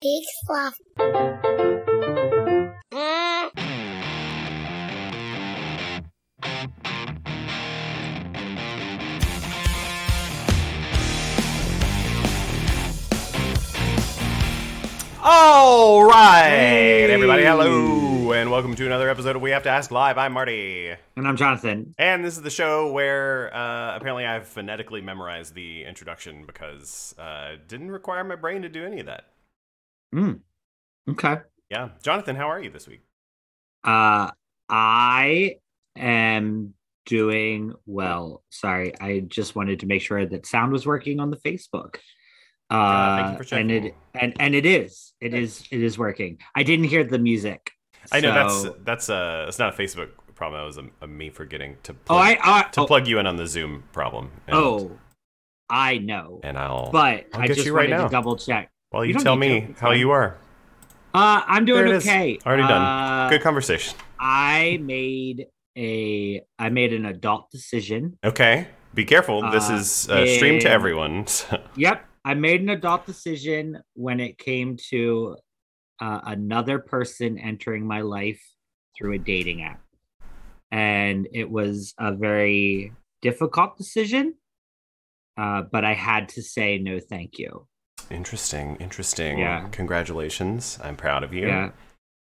Big fluff. All right, everybody, hello, and welcome to another episode of We Have to Ask Live. I'm Marty, And I'm Jonathan. and this is the show where uh, apparently I've phonetically memorized the introduction because uh, it didn't require my brain to do any of that. Mm. Okay. Yeah, Jonathan, how are you this week? Uh I am doing well. Sorry, I just wanted to make sure that sound was working on the Facebook. Uh, Uh, thank you for and it and and it is. It is it is working. I didn't hear the music. I know that's that's uh, it's not a Facebook problem. It was a, a me forgetting to Oh, I, I to oh, plug you in on the Zoom problem. And, oh, I know. and I'll But I'll I just you right wanted now. to double check. Well, you you, tell me to, how fine. you are. Uh, I'm doing There it is. okay. Already done. Uh, Good conversation. I made a I made an adult decision Okay, be careful. this uh, is uh, streamed to everyone. so- Yep, I made an adult decision when it came to uh, another person entering my life through a dating app, and it was a very difficult decision. Uh, but I had to say no, thank you. Interesting, interesting. Yeah. Congratulations. I'm proud of you. Yeah.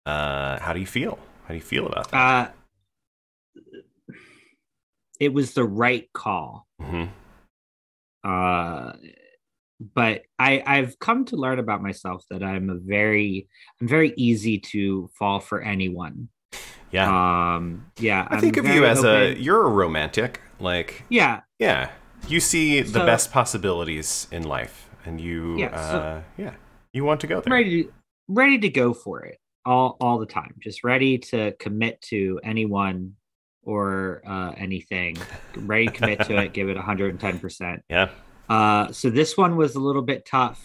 Uh, how do you feel? How do you feel about that? Uh, it was the right call. Mhm. uh but i i've come to learn about myself that i'm a very i'm very easy to fall for anyone Yeah. um yeah I think I'm of you as a you're a romantic. Like, yeah yeah, you see the So- best possibilities in life, and you, Yeah, so- uh, yeah, you want to go there. ready to ready to go for it all all the time just ready to commit to anyone or uh anything ready to commit to it give it 110% Yeah. Uh, so this one was a little bit tough.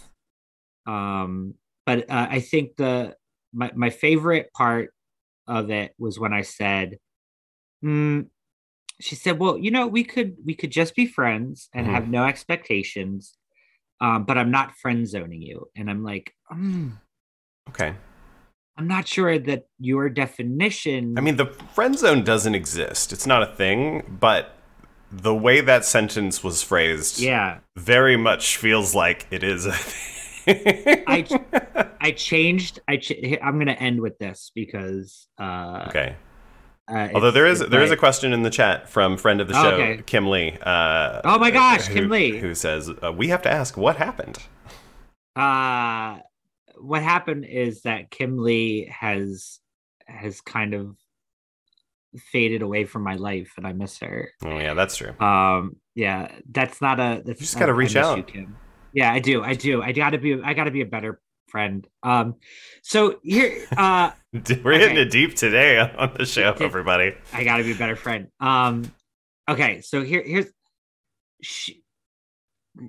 Um, but uh, I think the my my favorite part of it was when I said, hmm, she said, "Well, you know, we could we could just be friends and Mhm. have no expectations, um, but I'm not friend zoning you." And I'm like, mm, Okay. I'm not sure that your definition. I mean, the friend zone doesn't exist. It's not a thing, but the way that sentence was phrased yeah, very much feels like it is a thing. I- I changed. I ch- I'm gonna end with this because uh, okay. Uh, Although there is there is a question in the chat from friend of the Oh, show okay. Kim Lee. Uh, Oh my gosh, who- Kim Lee. who says uh, we have to ask what happened. uh what happened is that Kim Lee has has kind of faded away from my life and I miss her. Oh yeah, that's true. Um yeah, that's not a that's just gotta reach out. you, Kim. Yeah, I do. I do. I got to be I got to be a better friend. Um so here uh We're hitting okay. it deep today on the show, everybody. I got to be a better friend. Um okay, so here here's she,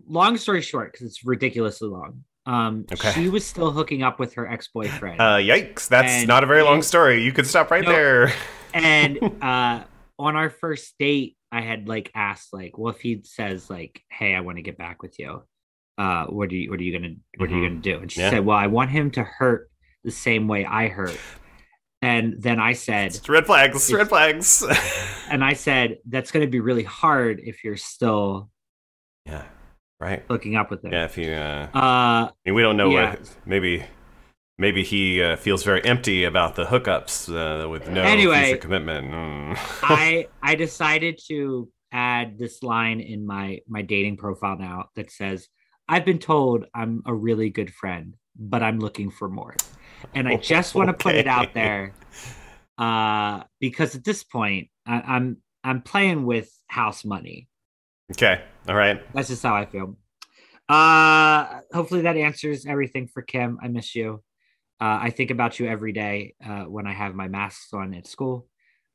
long story short cuz it's ridiculously long. Um Okay. she was still hooking up with her ex-boyfriend. Uh, yikes! That's And- not a very long story. You could stop right No. there. and uh on our first date i had like asked like well if he says like hey i want to get back with you uh what are you what are you gonna what are you Mhm. gonna do and she Yeah. said well i want him to hurt the same way i hurt and then i said It's red flags. it's, Red flags. and i said that's gonna be really hard if you're still yeah. Right. hooking up with him Yeah. If you. Uh, uh I mean, we don't know Yeah. what. Maybe. Maybe he uh, feels very empty about the hookups uh, with no Anyway. future commitment. Mm. I I decided to add this line in my my dating profile now that says I've been told I'm a really good friend, but I'm looking for more. And I just want to put it out there uh because at this point I, I'm I'm playing with house money. Okay. All right. That's just how I feel. Uh hopefully that answers everything for Kim. I miss you. Uh, I think about you every day uh, when I have my masks on at school,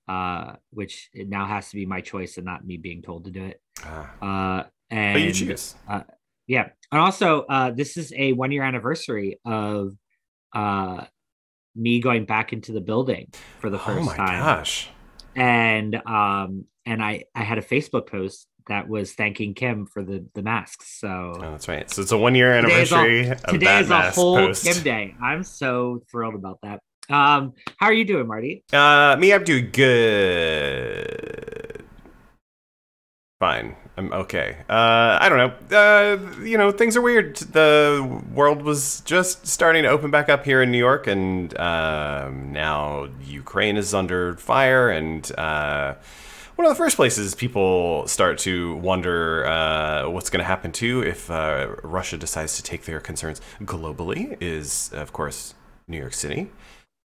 uh, which it now has to be my choice and not me being told to do it. Ah, Uh, and but you choose. Yeah, and also uh, this is a one year anniversary of uh, me going back into the building for the first time. Oh my time, gosh. and um, and I I had a Facebook post that was thanking Kim for the the masks. So Oh, that's right. So it's a one year Today is a- anniversary of today is a whole post. Kim day. I'm so thrilled about that. Um, how are you doing, Marty? Uh, me, I'm doing good. Fine. I'm okay. Uh, I don't know. Uh, you know, things are weird. The world was just starting to open back up here in New York, and um, now Ukraine is under fire. And uh, one of the first places people start to wonder uh, what's going to happen to if uh, Russia decides to take their concerns globally is, of course, New York City.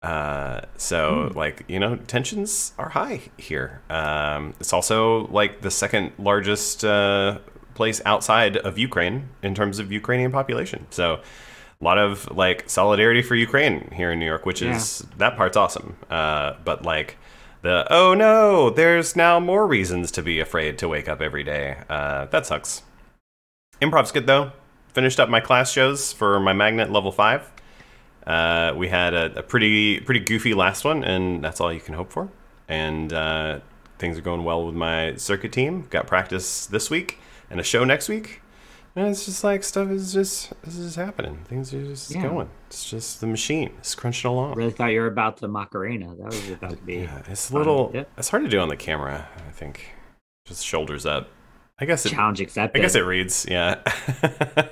Uh, so like you know tensions are high here. Um, it's also like the second largest uh, place outside of Ukraine in terms of Ukrainian population. So a lot of like solidarity for Ukraine here in New York, which is that part's awesome. Uh, but like the oh no, there's now more reasons to be afraid to wake up every day. Uh, that sucks. Improv's good though. Finished up my class shows for my magnet level five. Uh, we had a, a pretty pretty goofy last one, and that's all you can hope for. And uh, things are going well with my circuit team. Got practice this week and a show next week. And it's just like stuff is just this is happening. Things are just Yeah. going. It's just the machine. It's crunching along. Really thought you were about the Macarena. That was about to be. Yeah, it's a little. It's hard to do on the camera. I think just shoulders up. I guess it Challenge accepted. I guess it reads, yeah.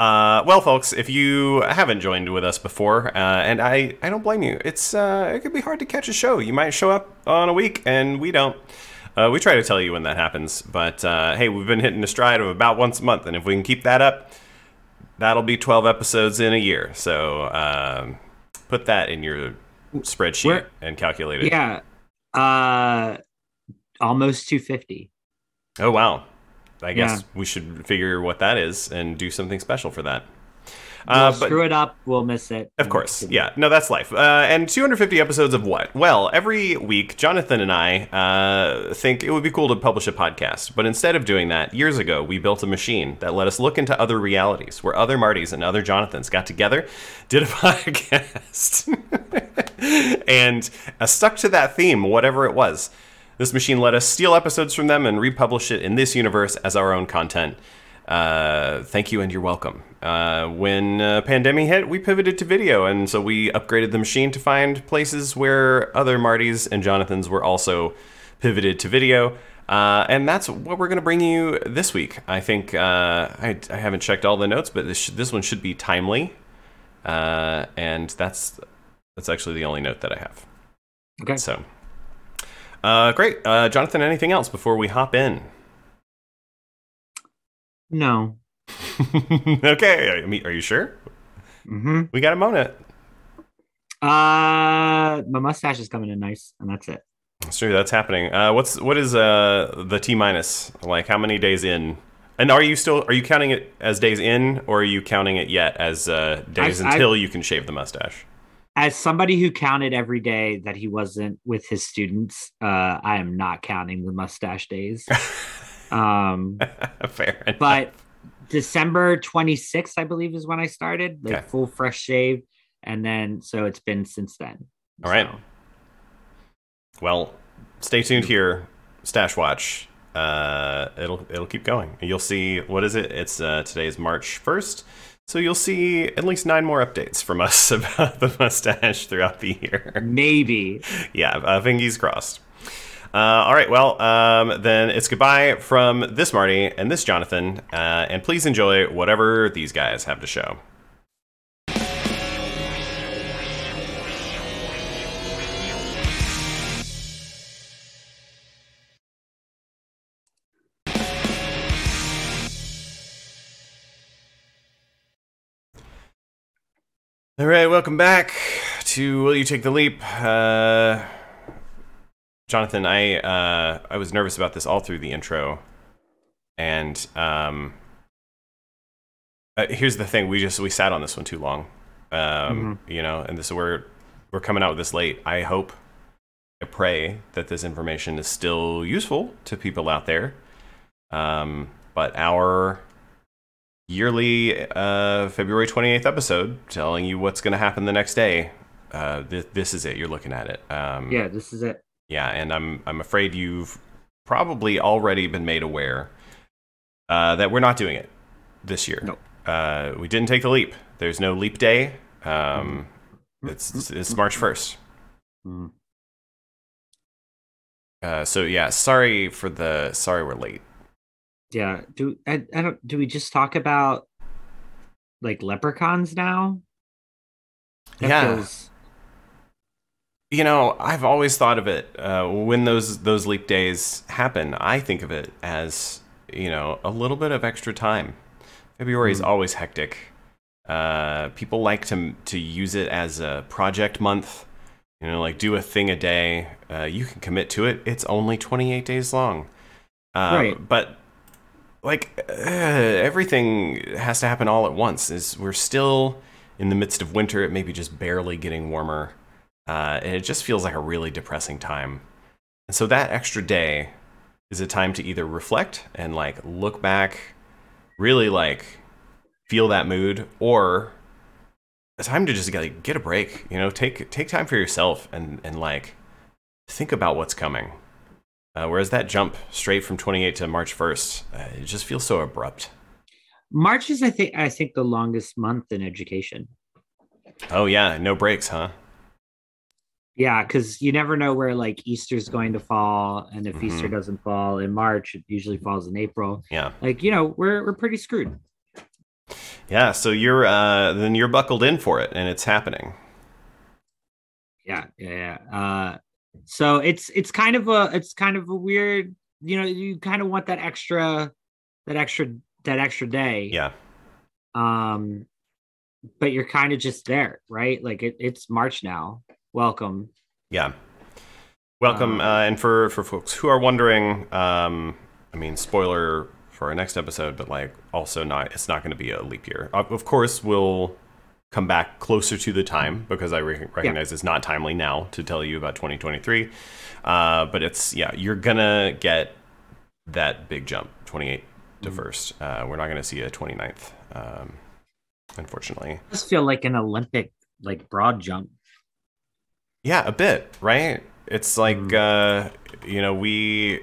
uh, well, folks, if you haven't joined with us before, uh, and I, I don't blame you, it's uh, it could be hard to catch a show. You might show up on a week, and we don't. Uh, we try to tell you when that happens, but uh, hey, we've been hitting a stride of about once a month, and if we can keep that up, that'll be 12 episodes in a year. So um, put that in your spreadsheet We're- and calculate it. Yeah. Uh, almost 250. Oh wow! I guess Yeah. we should figure what that is and do something special for that. We'll Uh, but screw it up. We'll miss it. of course, yeah, no, that's life. Uh, and 250 episodes of what? Well, every week, Jonathan and I uh, think it would be cool to publish a podcast. But instead of doing that, years ago, we built a machine that let us look into other realities, where other Martys and other Jonathans got together, did a podcast, and uh, stuck to that theme, whatever it was. This machine let us steal episodes from them and republish it in this universe as our own content. Uh, thank you and you're welcome. Uh, when uh, pandemic hit, we pivoted to video, and so we upgraded the machine to find places where other Martys and Jonathans were also pivoted to video. Uh, and that's what we're going to bring you this week. I think uh, I, I haven't checked all the notes, but this sh- this one should be timely, uh, and that's that's actually the only note that I have. Okay. So, uh, great, uh, Jonathan. Anything else before we hop in? No. okay, I mean, are you sure? hmm We got a moment. Uh, my mustache is coming in nice, and that's it. That's true. That's happening. Uh, what's what is uh the T minus? Like how many days in? And are you still are you counting it as days in, or are you counting it yet as uh, days I- I- until you can shave the mustache? As somebody who counted every day that he wasn't with his students, uh, I am not counting the mustache days. um, Fair. enough. but December 26th, I believe, is when I started, like Okay. full fresh shave, and then so it's been since then. All right. So, well, stay tuned here, Stash Watch. Uh, it'll it'll keep going. You'll see what is it? It's uh, today's March first, so you'll see at least nine more updates from us about the mustache throughout the year. maybe. yeah, uh, fingers crossed. Uh, all right, well, um, then it's goodbye from this Marty and this Jonathan, uh, and please enjoy whatever these guys have to show. All right, welcome back to Will You Take the Leap? Uh, Jonathan, I uh, I was nervous about this all through the intro, and um, uh, here's the thing: we just we sat on this one too long, um, you know, and this we're we're coming out with this late. I hope, I pray that this information is still useful to people out there. Um, but our yearly uh, February 28th episode telling you what's going to happen the next day. Uh, th- this is it. You're looking at it. Um, Yeah, this is it. yeah, and I'm I'm afraid you've probably already been made aware uh, that we're not doing it this year. Nope. Uh, we didn't take the leap. There's no leap day. Um, it's it's March first. Mm. Uh, so yeah, sorry for the sorry we're late. Yeah. Do I, I don't do we just talk about like leprechauns now? That Yeah. feels- You know, I've always thought of it uh, when those those leap days happen. I think of it as you know a little bit of extra time. February is Mm. always hectic. Uh, people like to to use it as a project month. You know, like do a thing a day. Uh, you can commit to it. It's only 28 days long. Um, Right. But like uh, everything has to happen all at once. Is we're still in the midst of winter. It may be just barely getting warmer. Uh, and it just feels like a really depressing time. And so that extra day is a time to either reflect and like look back, really like feel that mood, or a time to just like get a break. You know, take take time for yourself and and like think about what's coming. Uh, whereas that jump straight from 28 to March 1st, uh, it just feels so abrupt. March is I think I think the longest month in education. Oh yeah, no breaks, huh? Yeah, because you never know where like Easter's going to fall, and if Easter Mhm. doesn't fall in March, it usually falls in April. Yeah. Like you know, we're we're pretty screwed. Yeah, so you're uh then you're buckled in for it and it's happening. Yeah, yeah, yeah. Uh, so it's it's kind of a it's kind of a weird. You know, you kind of want that extra, that extra that extra day. Yeah. Um, but you're kind of just there, right? Like it, it's March now. Welcome. Yeah. Welcome, Uh, uh, and for for folks who are wondering, um, I mean, spoiler for our next episode, but like also not, it's not going to be a leap year. Of course, we'll come back closer to the time because I re- recognize it's not timely now to tell you about 2023. Uh, but it's yeah, you're gonna get that big jump, 28 to Mhm. first. Uh, we're not going to see a 29th, um, unfortunately. It does feel like an Olympic like broad jump. Yeah, a bit, right? It's like uh, you know, we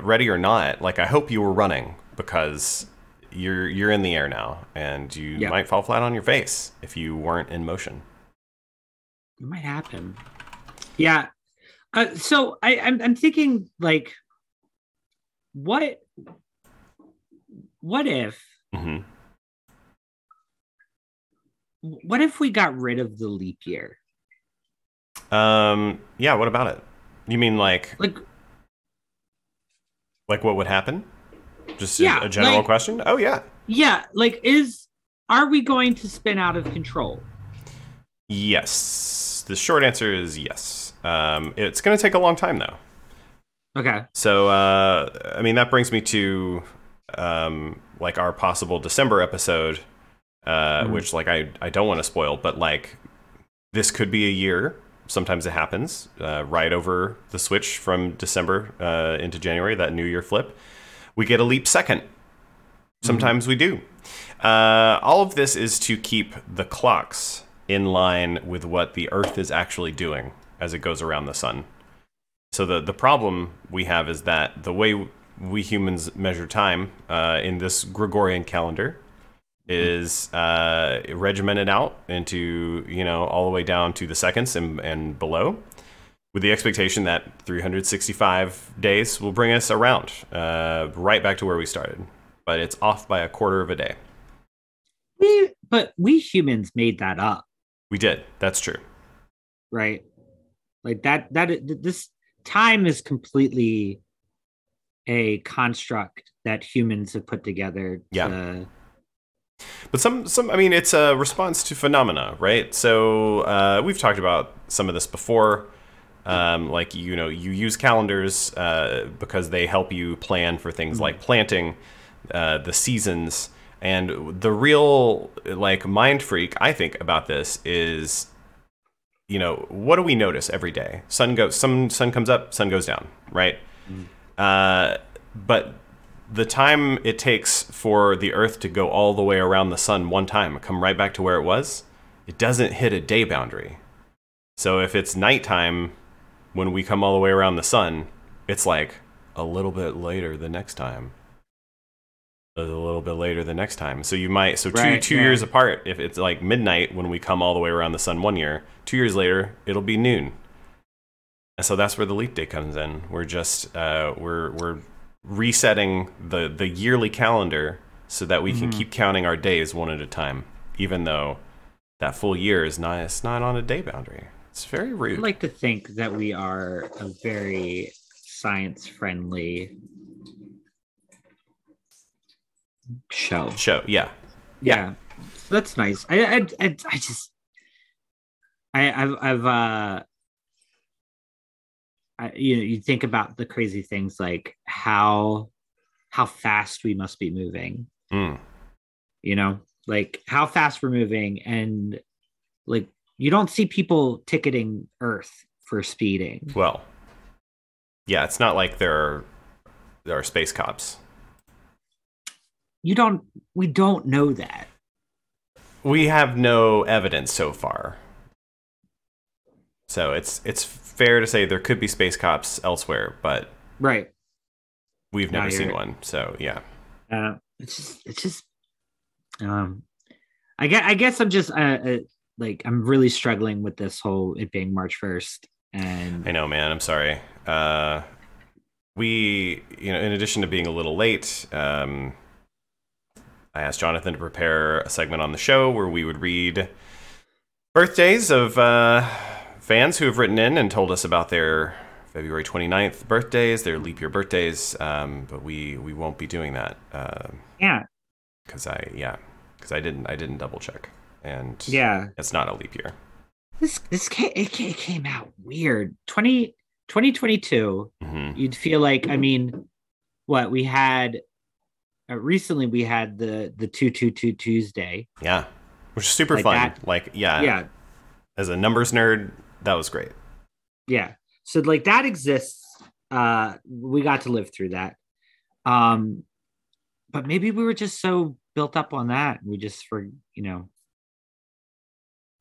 ready or not, like I hope you were running because you're you're in the air now and you Yeah. might fall flat on your face if you weren't in motion. It might happen. Yeah. Uh, so I, I'm I'm thinking like, what what if hmm what if we got rid of the leap year? Um, yeah, what about it? You mean like Like like what would happen? Just a- Yeah, a, general like- question? Oh yeah. yeah, like is are we going to spin out of control? Yes. The short answer is yes. Um, it's going to take a long time though. Okay. So, uh, I mean, that brings me to um, like our possible December episode, uh, Mhm. which like I I don't want to spoil, but like this could be a year. Sometimes it happens uh, right over the switch from December uh, into January. That New Year flip, we get a leap second. Sometimes we do. Uh, all of this is to keep the clocks in line with what the Earth is actually doing as it goes around the sun. So the the problem we have is that the way we humans measure time uh, in this Gregorian calendar is uh, regimented out into you know all the way down to the seconds and, and below, with the expectation that 365 days will bring us around uh, right back to where we started, but it's off by a quarter of a day. We but we humans made that up, We did. That's true. right? Like that that this time is completely a construct that humans have put together Yeah. to- But some, some, I mean, it's a response to phenomena, right? So uh, we've talked about some of this before. Um, like you know, you use calendars uh, because they help you plan for things like planting, uh, the seasons, and the real like mind freak I think about this is, you know, what do we notice every day? Sun goes, some sun comes up, sun goes down, right? Uh, but the time it takes for the Earth to go all the way around the sun one time, come right back to where it was, it doesn't hit a day boundary. So if it's nighttime when we come all the way around the sun, it's like a little bit later the next time. A little bit later the next time. So you might so two Right, two yeah. years apart. If it's like midnight when we come all the way around the sun one year, two years later it'll be noon. And so that's where the leap day comes in. We're just uh, we're we're resetting the the yearly calendar so that we can Mhm. keep counting our days one at a time, even though that full year is not it's not on a day boundary. It's very rude. I'd like to think that we are a very science friendly show. show, yeah. Yeah, so that's nice. I I I, I just I I've I've uh. I, you know, you think about the crazy things like how how fast we must be moving. Mm. You know, like how fast we're moving, and like you don't see people ticketing Earth for speeding. Well, yeah, it's not like there are there are space cops. You don't. We don't know that. We have no evidence so far. So it's it's fair to say there could be space cops elsewhere, but Right. we've never seen one. So yeah. Uh, it's just. It's just. Um, I guess. I guess I'm just. Uh, uh, like I'm really struggling with this whole it being March first, and I know, man. I'm sorry. Uh, we, you know, in addition to being a little late, um, I asked Jonathan to prepare a segment on the show where we would read birthdays of uh, fans who have written in and told us about their February 29th birthdays, their leap year birthdays. Um, but we we won't be doing that yeah, because I yeah because I didn't I didn't double check and yeah. it's not a leap year. This this came, it, came out weird. 20, 2022 hmm you'd feel like i mean what we had uh, recently we had the the 222 tuesday Yeah, which is super Like fun. that? Like yeah, yeah as a numbers nerd, that was great. yeah so like that exists uh we got to live through that um but maybe we were just so built up on that we just for you know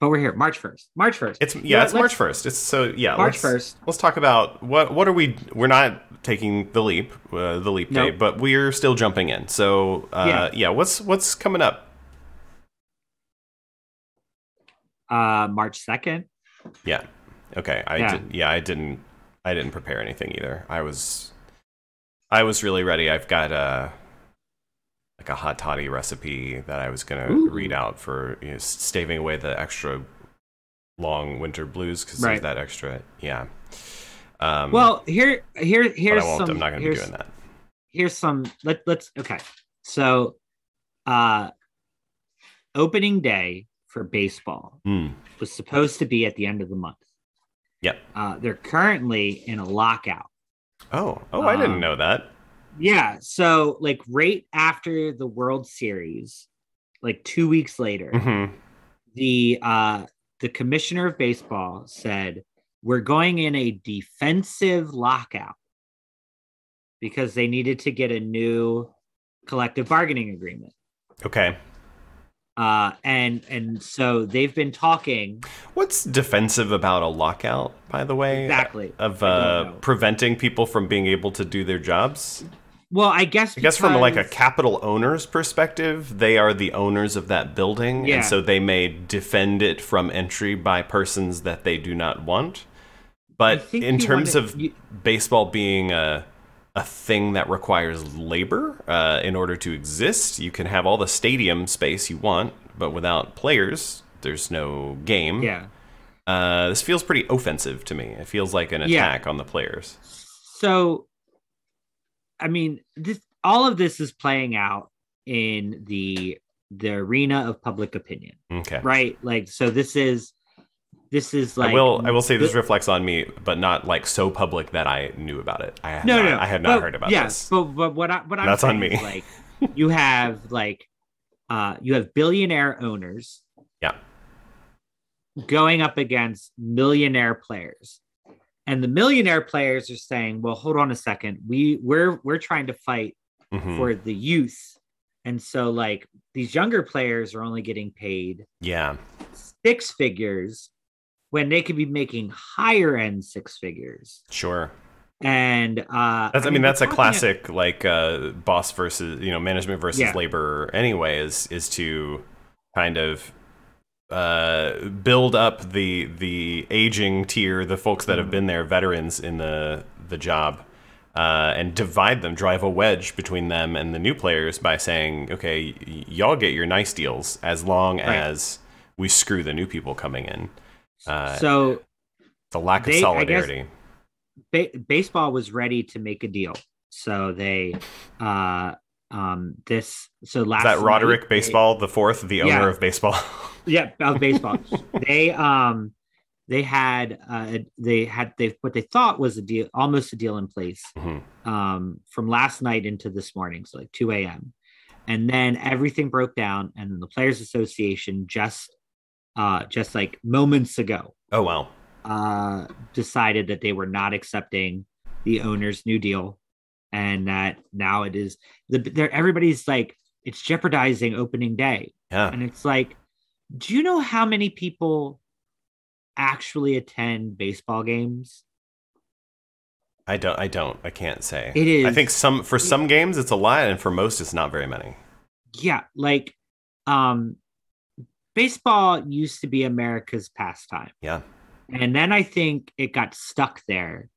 but we're here march 1st march 1st It's yeah, it's March first. It's so yeah. march let's, 1st Let's talk about what what are we? We're not taking the leap, uh, the leap day, but we're still jumping in. So uh, yeah. Yeah. what's what's coming up? uh march 2nd Yeah, okay. I Yeah. did. Yeah, I didn't. I didn't prepare anything either. I was, I was really ready. I've got a like a hot toddy recipe that I was gonna Ooh. read out for you know, staving away the extra long winter blues because there's that extra. Yeah. Um, well here here here's I won't. some I'm not gonna be doing that. here's some let, let's okay so uh opening day for baseball Mm. was supposed to be at the end of the month Yep. uh they're currently in a lockout Oh, oh, I didn't Um, know that. Yeah so like right after the world series like two weeks later hmm the uh the commissioner of baseball said we're going in a defensive lockout because they needed to get a new collective bargaining agreement Okay. uh and and so they've been talking What's defensive about a lockout, by the way? exactly Of uh, preventing people from being able to do their jobs? Well i guess I guess from like a capital owner's perspective, they are the owners of that building, Yeah. and so they may defend it from entry by persons that they do not want. But in terms wanna- of you- baseball being a a thing that requires labor uh, in order to exist, you can have all the stadium space you want, but without players, there's no game. yeah Uh, this feels pretty offensive to me. It feels like an Yeah. attack on the players. so i mean this all of this is playing out in the the arena of public opinion Okay. right like so this is this is like I will. I will say this reflects on me, but not like so public that I knew about it. I had no, not, no, I had not but- heard about yeah, this. But but what I what I'm That's on me. is, like you have like uh you have billionaire owners Yeah. going up against millionaire players. And the millionaire players are saying, "Well, hold on a second. We we're we're trying to fight Mhm. for the youth." And so like these younger players are only getting paid Yeah. six figures when they could be making higher end six figures. Sure. And uh, That's, I mean, that's a classic like uh, boss versus you know management versus Yeah. labor. Anyway, is is to kind of uh, build up the the aging tier, the folks that have Mm-hmm. been there, veterans in the the job, uh, and divide them, drive a wedge between them and the new players by saying, okay, y- y'all get your nice deals as long Right. as we screw the new people coming in. Uh, So the lack of they- guess- solidarity. ba- baseball was ready to make a deal. So they, uh, um, this so last Is that night, Roderick they- Baseball, the fourth, the owner Yeah. of baseball? yeah, of baseball. they um they had uh they had they what they thought was a deal almost a deal in place Mhm. um from last night into this morning, so like 2 a.m. And then everything broke down, and the Players Association just uh just like moments ago Oh wow. uh decided that they were not accepting the owner's new deal and that now it is the they're, everybody's like it's jeopardizing opening day Yeah. and it's like, do you know how many people actually attend baseball games? I don't. I don't. I can't say. It is. I think some for some games it's a lot, and for most it's not very many. Yeah, like um baseball used to be America's pastime. Yeah. And then I think it got stuck there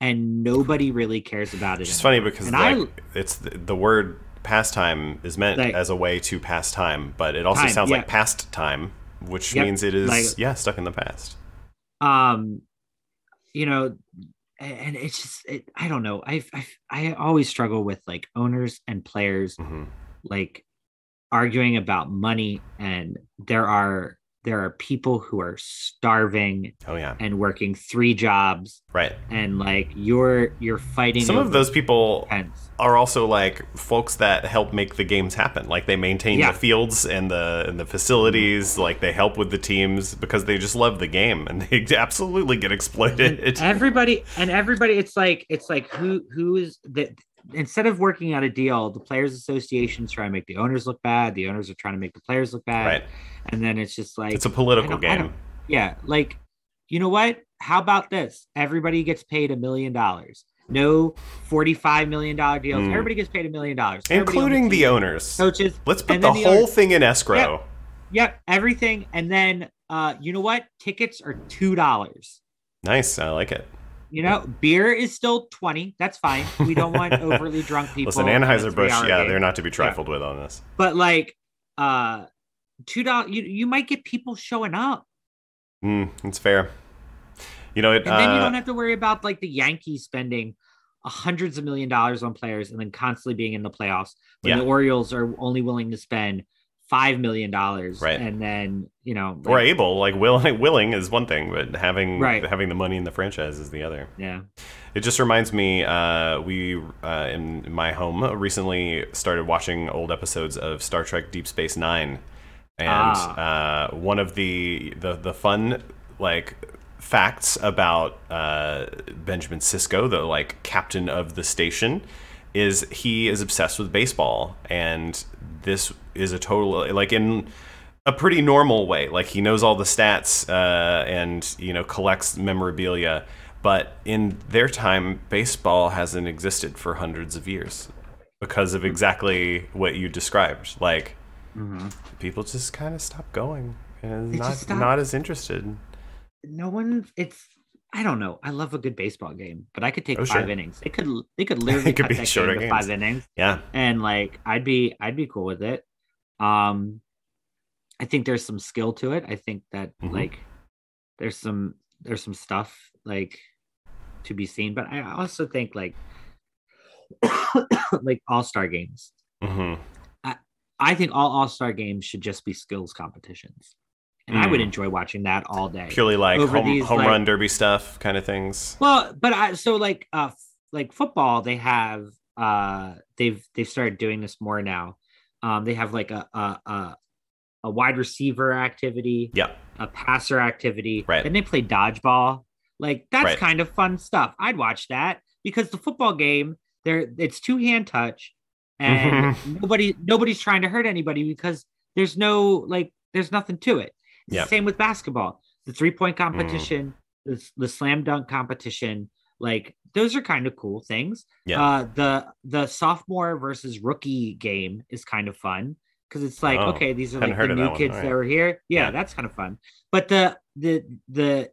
and nobody really cares about it. It's anymore. funny because And I- it's the, the word pastime is meant Like- as a way to pass time, but it also Time, sounds yeah. like past time, which Yep, means it is like- yeah stuck in the past. um you know and it's just it, i don't know I, I i always struggle with like owners and players hmm like arguing about money and there are there are people who are starving Oh yeah. and working three jobs Right. and like you're you're fighting Some of those people are also like folks that help make the games happen. Like they maintain Yeah. the fields and the and the facilities. Like they help with the teams because they just love the game and they absolutely get exploited. and everybody and everybody it's like it's like who who is that instead of working out a deal the players associations trying to make the owners look bad the owners are trying to make the players look bad right. and then it's just like It's a political I don't- I game. yeah like you know what how about this everybody gets paid a million dollars no 45 million dollar deals Mm. everybody gets paid a million dollars including the owners. coaches Let's put the the whole owners. thing in escrow. yep everything and then uh you know what tickets are two dollars Nice, I like it. You know, beer is still 20. That's fine. We don't want overly drunk people. Listen, in a Anheuser Busch, yeah, game. they're not to be trifled with on this. But like, uh, two dollars. You you might get people showing up, Mm, it's fair. You know, it. and then you uh, don't have to worry about like the Yankees spending hundreds of million dollars on players and then constantly being in the playoffs. When Yeah. the Orioles are only willing to spend five million dollars, Right. And then you know, or like, able, like willing, willing is one thing, but having Right. having the money in the franchise is the other. yeah, It just reminds me, uh, we uh, in my home recently started watching old episodes of Star Trek Deep Space Nine, and Ah. uh, one of the the the fun like facts about uh, Benjamin Sisko, the like captain of the station, is he is obsessed with baseball, and this is a total like in a pretty normal way. Like he knows all the stats uh, and you know collects memorabilia. But in their time, baseball hasn't existed for hundreds of years because of exactly what you described. Like people just kind of stopped going and They not not as interested. no one. It's I don't know. I love a good baseball game, but I could take Oh, five sure. innings. It could they could literally It could cut be that game to five innings. Yeah, and like I'd be I'd be cool with it. Um I think there's some skill to it. I think that Mhm. like there's some there's some stuff like to be seen, but I also think like like all-star games. hmm I think all all-star games should just be skills competitions. And I would Mm. enjoy watching that all day. purely like Over home, these, home like- run derby stuff kind of things. Well, but I so like uh f- like football, they have uh they've they've started doing this more now. Um, they have like a a a, a wide receiver activity, Yeah, a passer activity, Right. and they play dodgeball. Like that's Right. kind of fun stuff. I'd watch that because the football game there it's two hand touch, and nobody nobody's trying to hurt anybody because there's no like there's nothing to it. It's the Same with basketball. The three point competition, the, the slam dunk competition, like those are kind of cool things. Yeah. Uh, the the sophomore versus rookie game is kind of fun because it's like Oh, okay, these are like the new that kids Alright. that were here. Yeah, Yeah. that's kind of fun. But the the the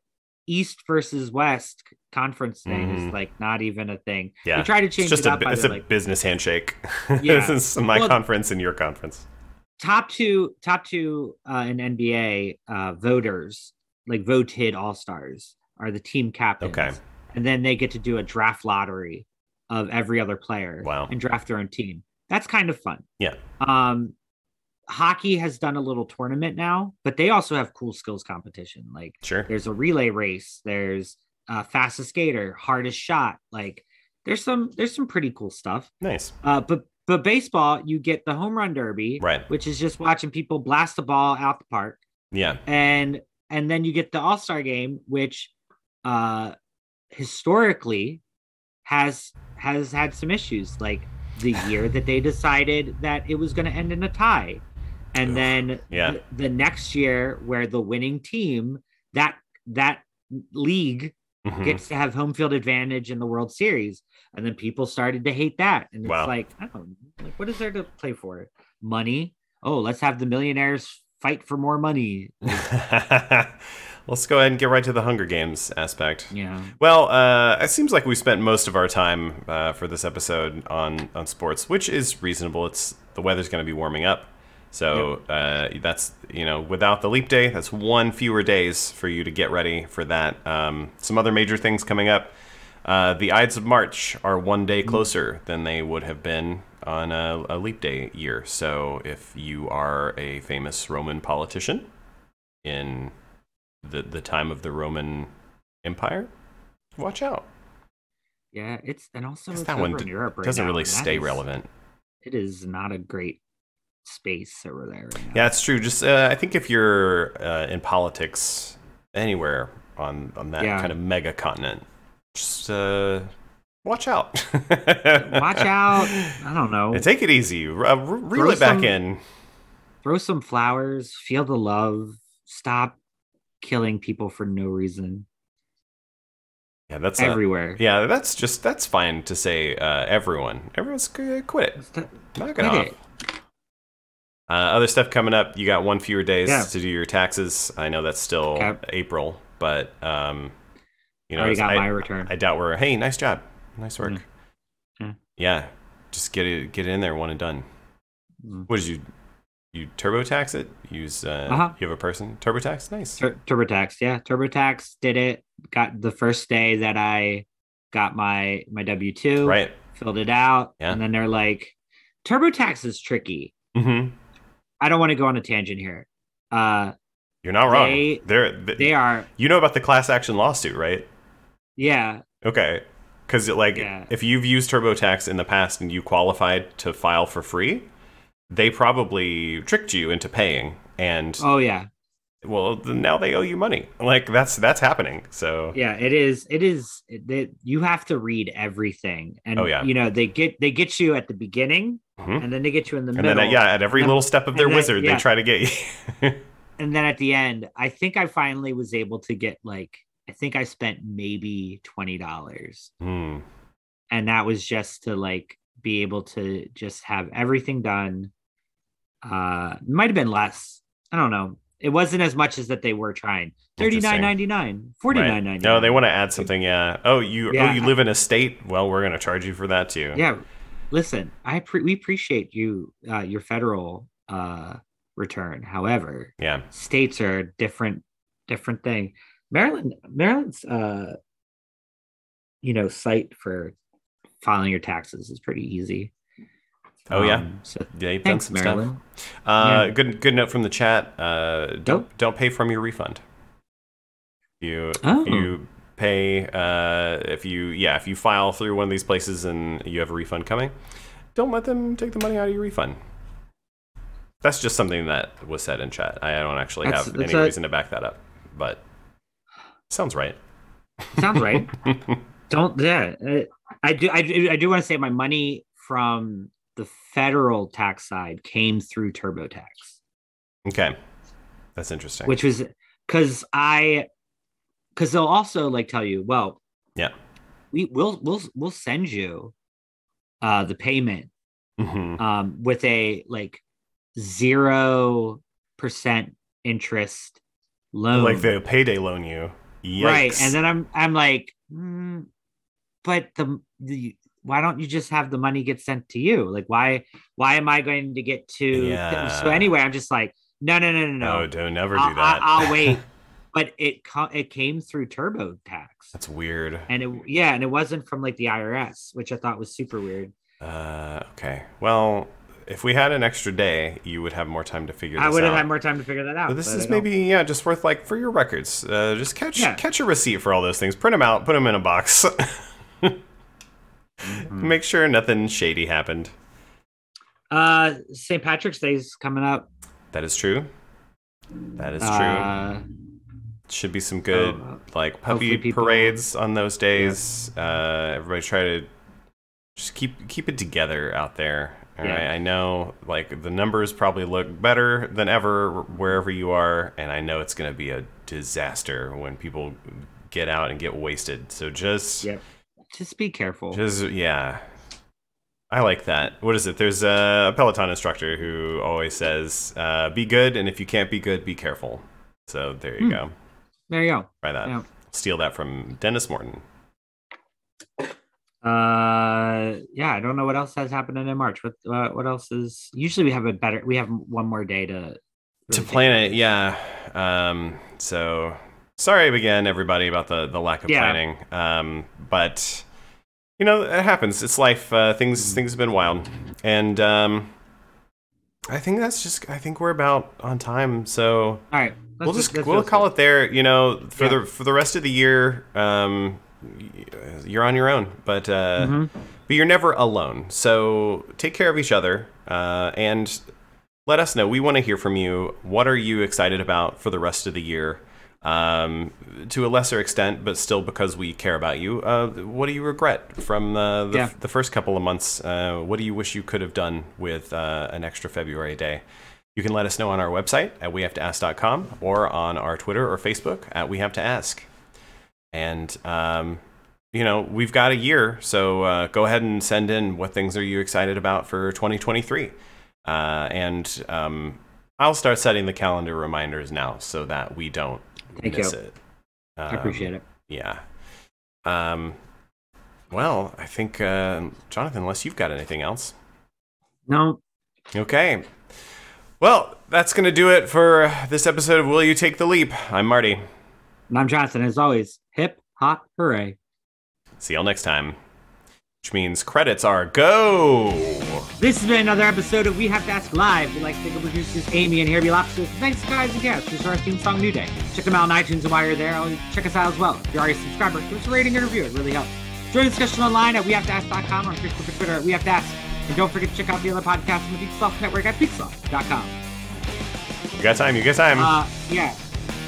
East versus West conference thing Mhm. is like not even a thing. Yeah. They try to It's change just it up by it's a like business handshake. Yeah. this is my Well- conference and your conference. Top two top two uh, in NBA uh, voters like voted all stars are the team captains. Okay. and then they get to do a draft lottery of every other player Wow. and draft their own team. That's kind of fun. Yeah. Um, hockey has done a little tournament now, but they also have cool skills competition. Like Sure. there's a relay race, there's uh, fastest skater, hardest shot. Like there's some there's some pretty cool stuff. Nice. Uh, but but baseball, you get the home run derby, Right. which is just watching people blast the ball out the park Yeah. and and then you get the all-star game which uh historically has has had some issues like the year that they decided that it was going to end in a tie and Oof, then yeah. the, the next year where the winning team that that league Mhm. gets to have home field advantage in the World Series. And then people started to hate that. And it's Wow. like, I don't know, like what is there to play for? Money. Oh, let's have the millionaires fight for more money. Let's go ahead and get right to the Hunger Games aspect. Yeah. Well, uh, it seems like we spent most of our time uh, for this episode on on sports, which is reasonable. It's the weather's going to be warming up, so uh, that's you know without the leap day, that's one fewer days for you to get ready for that. Um, some other major things coming up. Uh, the Ides of March are one day closer than they would have been on a, a leap day year. So if you are a famous Roman politician in the the time of the Roman Empire, watch out. Yeah, it's and also it's that one d- Europe right doesn't now, really stay is- relevant. It is not a great space over there right. Yeah, it's true. Just uh, I think if you're uh, in politics anywhere on on that Yeah. kind of mega continent, just uh, watch out. Watch out. I don't know. And take it easy. R- uh, re- reel Throw it back some- in. Throw some flowers, feel the love, stop killing people for no reason Yeah, that's everywhere. yeah, that's just that's fine to say. Uh, everyone, everyone's quit it. Knock it quit off. it. Uh, other stuff coming up. You got one fewer days Yeah. to do your taxes. I know that's still Okay. April, but um, you know, it's- got I, my return. I doubt we're. Hey, nice job, nice work. Mm. Yeah. Yeah, just get it, get it in there, one and done. Mm. What did you, you TurboTax it? Use uh, Uh-huh. you have a person TurboTax? Nice. Tur- TurboTax, yeah, TurboTax did it. Got the first day that I got my my W two, right. Filled it out, Yeah. and then they're like, TurboTax is tricky. Mm-hmm. I don't want to go on a tangent here. Uh, You're not wrong. They- They're, th- they are, you know about the class action lawsuit, right? yeah, Okay. Because like, Yeah. if you've used TurboTax in the past and you qualified to file for free, they probably tricked you into paying, and oh yeah, well, now they owe you money. Like that's that's happening. So yeah. It is, it is. It, it- you have to read everything, and Oh, yeah. you know they get they get you at the beginning, Mhm. and then they get you in the and middle, then uh, yeah, at every And little step of their then- wizard, yeah. they try to get you. and then at the end, I think I finally was able to get like I think I spent maybe twenty dollars, Hmm. and that was just to like be able to just have everything done. Uh, might have been less. I don't know. It wasn't as much as that they were trying. Thirty nine ninety nine, forty nine ninety. No, they want to add something. Yeah. Oh, you oh you live in a state. Well, we're gonna charge you for that too. Yeah, listen, I pre- we appreciate you uh, your federal uh return. However, Yeah. states are a different different thing. Maryland Maryland's uh you know site for filing your taxes is pretty easy. Oh, yeah? Um, so Yeah. You've done thanks some Maryland. stuff. Uh, Yeah. Good good note from the chat. Uh, don't don't pay from your refund. You Oh. if you pay uh, if you yeah if you file through one of these places and you have a refund coming, don't let them take the money out of your refund. That's just something that was said in chat. I don't actually That's- have that's any a- reason to back that up, but sounds right. Sounds right. Don't yeah. uh, I do I do I do want to say my money from the federal tax side came through TurboTax. okay, that's interesting. which was because I because they'll also like tell you, well, Yeah. we will we'll we'll send you uh the payment Mhm. um with a like zero percent interest loan. Like the payday loan you. Yikes. right. And then I'm I'm like, mm, but the the why don't you just have the money get sent to you? Like why why am I going to get to Yeah. so anyway, I'm just like, no, no, no, no, no. no, don't never I'll, do that. I'll, I'll wait. But it co- it came through TurboTax, That's weird. and it yeah, and it wasn't from like the IRS, which I thought was super weird. Uh, okay. Well, if we had an extra day, you would have more time to figure this. I would have had more time to figure that out. But this but is maybe yeah, just worth like for your records. Uh, just catch Yeah. catch a receipt for all those things. Print them out. Put them in a box. Mm-hmm. Make sure nothing shady happened. uh St. Patrick's Day's coming up. That is true. That is true. Uh, Should be some good oh, like puppy people- parades on those days. Uh, everybody try to just keep keep it together out there. All Yeah. right. I know like the numbers probably look better than ever wherever you are, and I know it's going to be a disaster when people get out and get wasted. So just Yep. Just be careful. just yeah. I like that. What is it? There's a Peloton instructor who always says, uh, "Be good, and if you can't be good, be careful." So there you Hmm. go. there you go. Try that. Yeah. Steal that from Denis Morton. Uh, yeah, I don't know what else has happened in March. What uh, what else is? Usually we have a better. We have one more day to to plan it yeah um so sorry again everybody about the the lack of Yeah. planning um but you know it happens it's life uh things Mm-hmm. things have been wild and um i think that's just i think we're about on time so All right, we'll just we'll call it there you know for the for the rest of the year um you're on your own but uh hmm but you're never alone. So take care of each other uh, and let us know. We want to hear from you. What are you excited about for the rest of the year? Um, to a lesser extent, but still because we care about you. Uh, what do you regret from uh, the, Yeah. the first couple of months? Uh, what do you wish you could have done with uh, an extra February day? You can let us know on our website at wehavetoask.com or on our Twitter or Facebook at We Have to Ask. And um, you know, we've got a year, so uh, go ahead and send in what things are you excited about for 2023. Uh, and um, I'll start setting the calendar reminders now so that we don't Thank miss you. it. I appreciate it. Yeah. Um, well, I think, uh, Jonathan, unless you've got anything else. No, Okay. Well, that's going to do it for this episode of Will You Take the Leap? I'm Marty. and I'm Jonathan. As always, hip hop hooray! See y'all next time. Which means credits are go! This has been another episode of We Have to Ask Live. We'd like to thank our producers Amy and Herbie Lobsters. Thanks, guys and gals, for our theme song New Day. Check them out on iTunes and while you're there, check us out as well. If you're already a subscriber, give us a rating and review. It really helps. Join the discussion online at wehavetoask.com on Facebook or Twitter at We Have to Ask. And don't forget to check out the other podcasts on the Beat Network at peaksloth.com. You got time, you got time. Uh, yeah.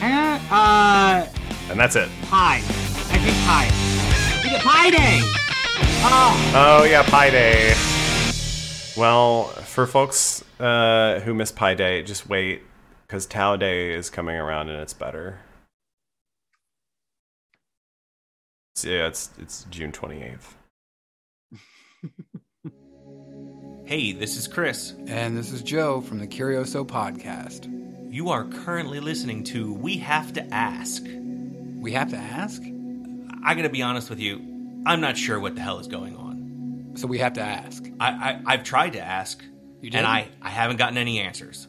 Uh, uh, and that's it. pie. I think pie. We get pie day! Oh, Oh yeah, Pi Day. Well, for folks uh, who miss Pi Day, just wait because Tau Day is coming around and it's better. So, yeah, it's it's June twenty eighth. Hey, this is Chris. And this is Joe from the Curioso Podcast. You are currently listening to We Have to Ask. We have to ask? I gotta be honest with you, I'm not sure what the hell is going on. So we have to ask. I, I, I've tried to ask, You did? and I, I haven't gotten any answers.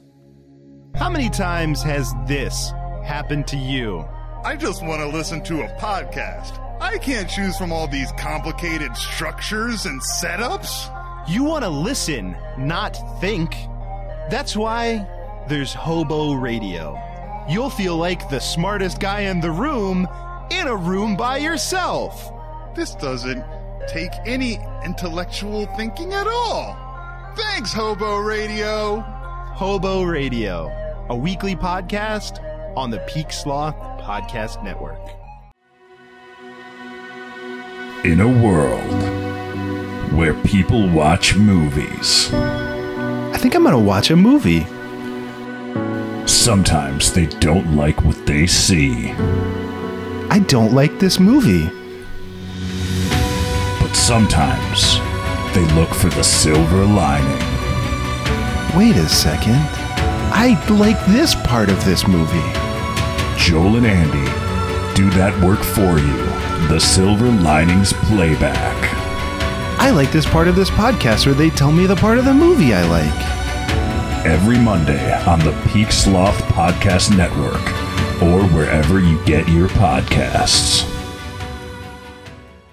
How many times has this happened to you? I just want to listen to a podcast. I can't choose from all these complicated structures and setups. You want to listen, not think. That's why there's Hobo Radio. You'll feel like the smartest guy in the room in a room by yourself. This doesn't take any intellectual thinking at all. Thanks, Hobo Radio. Hobo Radio, a weekly podcast on the Peak Sloth Podcast Network. In a world where people watch movies, I think I'm going to watch a movie. sometimes they don't like what they see. I don't like this movie. But sometimes they look for the silver lining. Wait a second. I like this part of this movie. Joel and Andy do that work for you. The Silver Linings Playback. I like this part of this podcast where they tell me the part of the movie I like. Every Monday on the Peak Sloth Podcast Network or wherever you get your podcasts.